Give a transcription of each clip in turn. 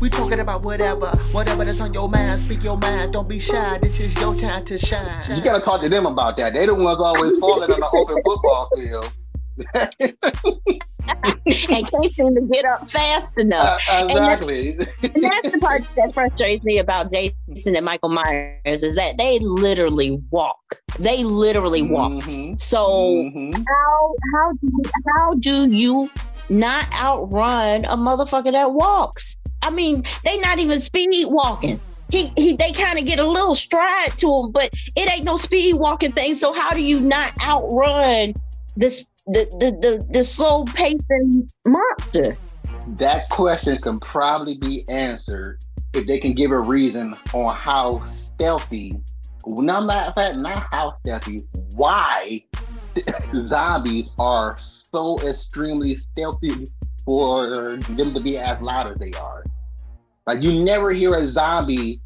We talking about whatever, whatever that's on your mind. Speak your mind. Don't be shy. This is your time to shine. You gotta talk to them about that. They the ones always falling on the open football field. and can't seem to get up fast enough. Uh, exactly. And, that, and that's the part that frustrates me about Jason and Michael Myers is that they literally walk. They literally walk. Mhm. So Mhm. how how do you, how do you not outrun a motherfucker that walks? I mean, they not even speed walking. He, he they kind of get a little stride to him, but it ain't no speed walking thing. So how do you not outrun this the the the, the slow pacing monster? That question can probably be answered if they can give a reason on how stealthy. Not fact, not how stealthy. Why zombies are so extremely stealthy for them to be as loud as they are. Like you never hear a zombie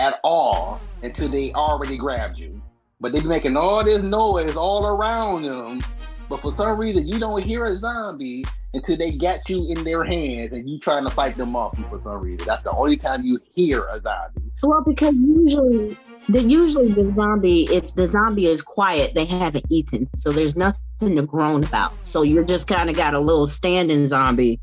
at all until they already grabbed you. But they be making all this noise all around them. But for some reason, you don't hear a zombie until they got you in their hands and you trying to fight them off for some reason. That's the only time you hear a zombie. Well, because usually the usually the zombie, if the zombie is quiet, they haven't eaten, so there's nothing to groan about. So you're just kind of got a little standing zombie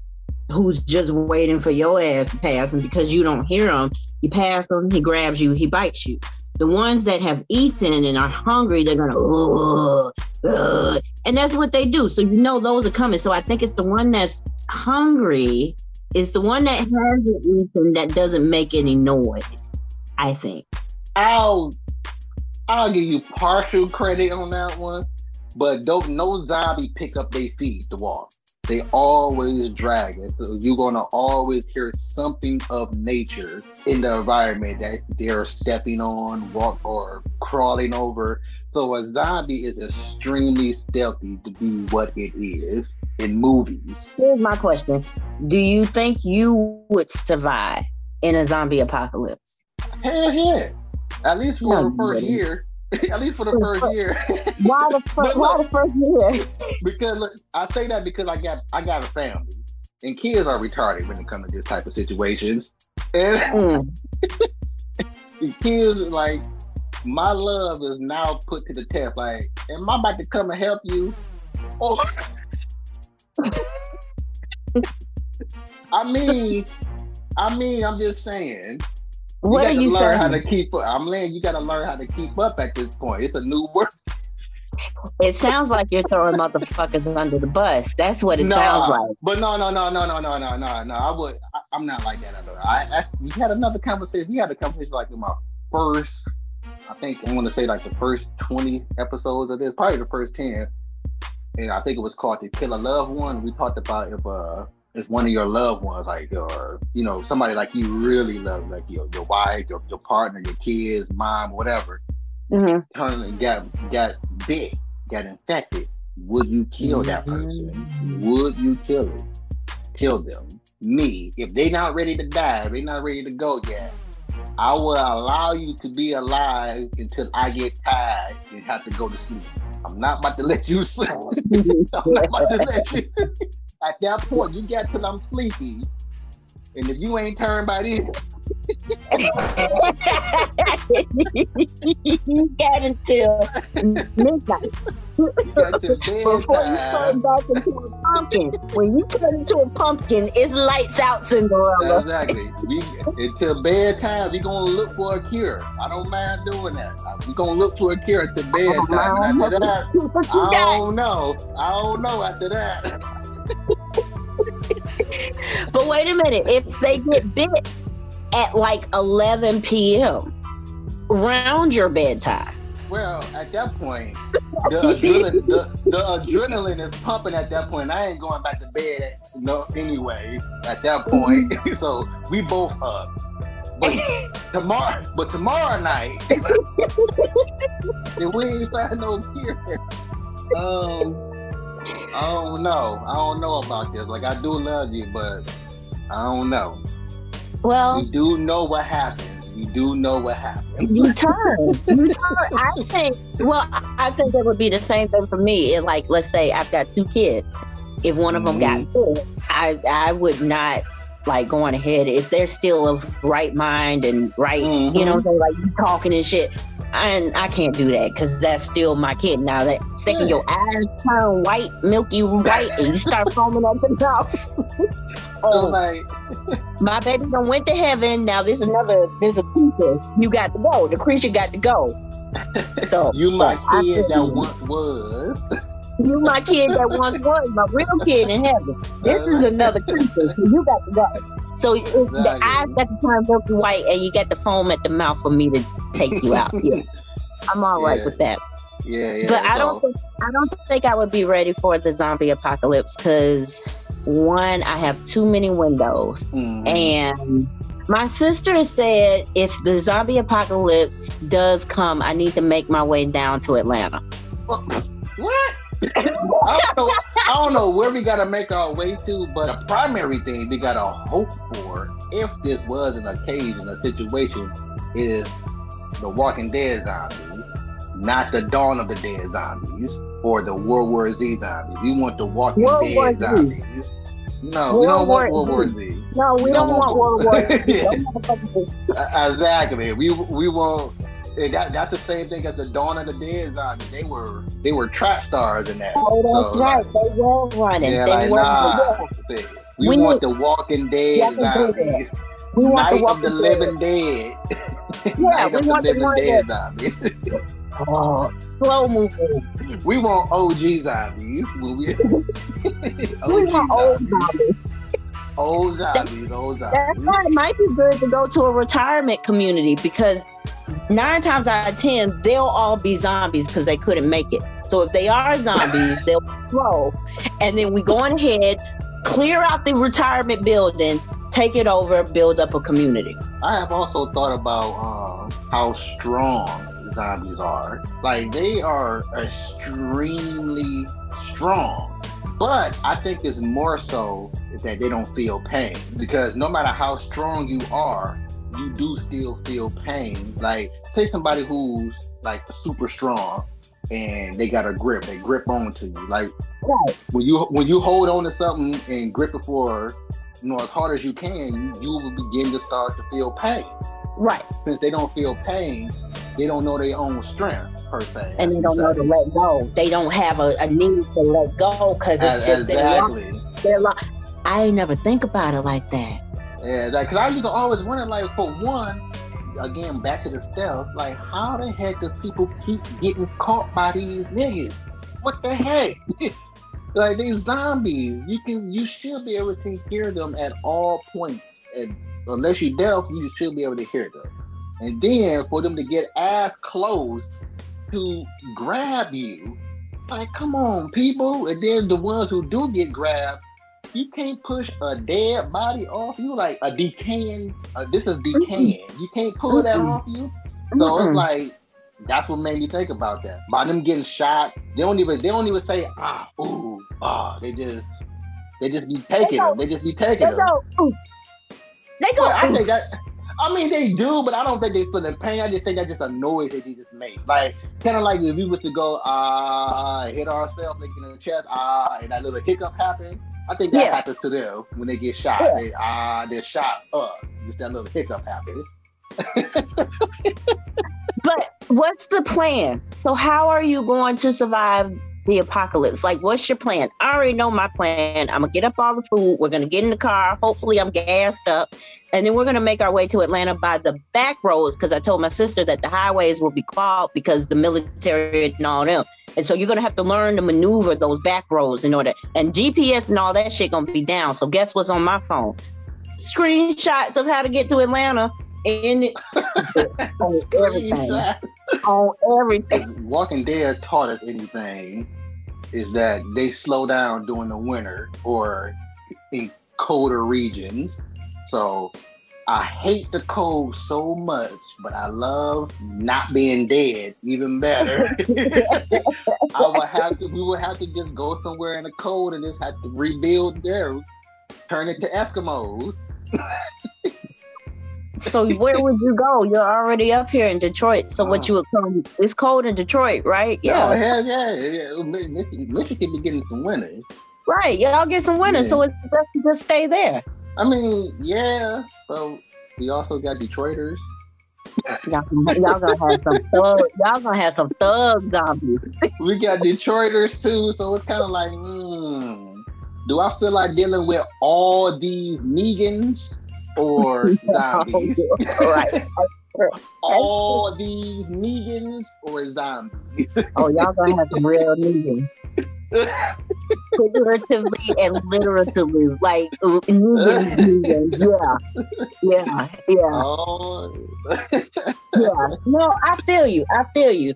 who's just waiting for your ass to pass, and because you don't hear him, you pass him, he grabs you, he bites you. The ones that have eaten and are hungry, they're gonna, "Ugh, ugh," and that's what they do. So you know those are coming. So I think it's the one that's hungry is the one that hasn't eaten that doesn't make any noise. I think. I'll I'll give you partial credit on that one, but don't no zombie pick up their feet to walk. They always drag it. So you're gonna always hear something of nature in the environment that they're stepping on, walk or crawling over. So a zombie is extremely stealthy to be what it is in movies. Here's my question: Do you think you would survive in a zombie apocalypse? Hell yeah. At least for No, the first year. At least for the first year. Why the But fir- why the first year? because look, I say that because I got I got a family, and kids are retarded when it comes to this type of situations. And Mm. the kids like, my love is now put to the test. Like, am I about to come and help you? Or I mean, I mean, I'm just saying. You What got are to you learn how to keep up. I'm saying you got to learn how to keep up at this point. It's a new world. It sounds like you're throwing motherfuckers under the bus. That's what it Nah, sounds like. But no, no, no, no, no, no, no, no, no. I would. I, I'm not like that. At all. I, I we had another conversation. We had a conversation like in my first. I think I want to say like the first 20 episodes of this, probably the first 10. And I think it was called "To Kill a Loved One." We talked about if uh if one of your loved ones, like or you know somebody like you really love, like your your wife, your, your partner, your kids, mom, whatever, Mhm. turned and got got bit, got infected. Would you kill that person? Would you kill it? Kill them? Me, if they not ready to die, if they not ready to go yet, I will allow you to be alive until I get tired and have to go to sleep. I'm not about to let you sleep. I'm not about to let you. At that point, you get till I'm sleepy, and if you ain't turned by then, you got until midnight you got before you turn back into a pumpkin. When you turn into a pumpkin, it's lights out, Cinderella. Exactly. We, until bedtime, we gonna look for a cure. I don't mind doing that. We gonna look for a cure until bedtime. And after that, I don't know. I don't know after that. But wait a minute, if they get bit at like 11 p.m. round your bedtime, Well, at that point, the adrenaline, the, the adrenaline is pumping at that point. I ain't going back to bed at, no anyway at that point. so we both up. But tomorrow, but tomorrow night, if we ain't find no cure, um, I don't know. I don't know about this. Like I do love you, but I don't know. well, We do know what happens. We do know what happens. you turn. You turn. I think. Well, I think it would be the same thing for me. It, like, let's say I've got two kids. If one of them got mm-hmm. bit, I I would not like going ahead if they're still of right mind and right, Mhm. you know, so like you talking and shit. And I can't do that because that's still my kid. Now that second your eyes turn white, milky white, and you start foaming at the mouth. Oh, like, my baby done went to heaven. Now there's another, there's a creature. You got to go. The creature got to go. So you my I kid that once was. you my kid that once was my real kid in heaven. This is another creature. So you got to go. So the eyes got to turn milky white and you got the foam at the mouth for me to take you out. Yeah. I'm all right Yeah. with that. Yeah, yeah. but I don't think I don't think I would be ready for the zombie apocalypse because one, I have too many windows. Mhm. And my sister said if the zombie apocalypse does come, I need to make my way down to Atlanta. What? I, don't know, I don't know where we gotta make our way to, but a primary thing we gotta hope for, if this was an occasion, a situation, is the Walking Dead zombies, not the Dawn of the Dead zombies or the World War Z zombies. We want the Walking World Dead War Z. zombies. No, we don't World want War World War Z. Z. No, we We don't, don't want want- World War Z. Exactly. We we want. That, that's the same thing as the Dawn of the Dead zombies. They were they were trap stars in that. Oh, that's So, right. They were running. Yeah, they like, were nah. yeah. We, We want the Walking Dead zombies. We want Night the of the Living Dead. Yeah, Night we of want the Living Dead zombies. Oh, slow moving. we want OG zombies. We, We OG want old zombies. zombies. Old zombies. Old That's zombies. why it might be good to go to a retirement community because nine times out of ten they'll all be zombies because they couldn't make it. So if they are zombies, they'll slow, and then we go on ahead, clear out the retirement building, take it over, build up a community. I have also thought about um, how strong zombies are. Like they are extremely strong. But I think it's more so that they don't feel pain because no matter how strong you are, you do still feel pain. Like take somebody who's like super strong and they got a grip, they grip onto you. Like when you when you hold on to something and grip it for you know as hard as you can, you, you will begin to start to feel pain. Right. Since they don't feel pain, they don't know their own strength per se. And they don't know to let go. They don't have a, a need to let go because it's As- just exactly. Their life. I ain't never think about it like that. Yeah, like because I used to always wonder, like, for one, again, back to the stealth, like, how the heck does people keep getting caught by these niggas? What the heck? like these zombies, you can, you should be able to hear them at all points, and unless you deaf, you should be able to hear them. And then for them to get as close to grab you, like, come on, people. And then the ones who do get grabbed, you can't push a dead body off you, like a decaying. Uh, this is decaying. You can't pull that Mm-mm. off you. So Mm-mm. it's like that's what made me think about that. By them getting shot, they don't even they don't even say ah ooh ah. They just they just be taking them. They just be taking They them. go, ooh. They go, I think that. I mean, they do, but I don't think they feeling pain. I just think that's just a noise that they just make. Like, kind of like if we was to go, ah, hit ourselves, like in the chest, ah, and that little hiccup happen. I think that Yeah. happens to them when they get shot. Yeah. They, ah, they're shot up. Just that little hiccup happens. But what's the plan? So how are you going to survive the apocalypse? Like, what's your plan? I already know my plan. I'm gonna get up all the food. We're gonna get in the car. Hopefully, I'm gassed up, and then we're gonna make our way to Atlanta by the back roads because I told my sister that the highways will be clogged because the military and all them. And so you're gonna have to learn to maneuver those back roads in order. And GPS and all that shit gonna be down. So guess what's on my phone? Screenshots of how to get to Atlanta. And it, everything. On everything. If Walking Dead taught us anything, is that they slow down during the winter or in colder regions. So I hate the cold so much, but I love not being dead even better. I would have to we would have to just go somewhere in the cold and just have to rebuild there, turn it to Eskimos. So where would you go? You're already up here in Detroit. So what you would come? It's cold in Detroit, right? Yeah, Yeah, hell yeah, yeah. Michigan, Michigan be getting some winners. right. Y'all get some winners. Yeah. so it's best to just stay there. I mean, yeah. So we also got Detroiters. Y'all, y'all gonna have some thug. Y'all gonna have some thug zombies. we got Detroiters too, so it's kind of like, hmm, do I feel like dealing with all these Negans or zombies? right. all these Negans or zombies? Oh, y'all gonna have some real Negans. Figuratively and literally, like Negans, Negans. Yeah, yeah, yeah. Oh. yeah. No, I feel you. I feel you.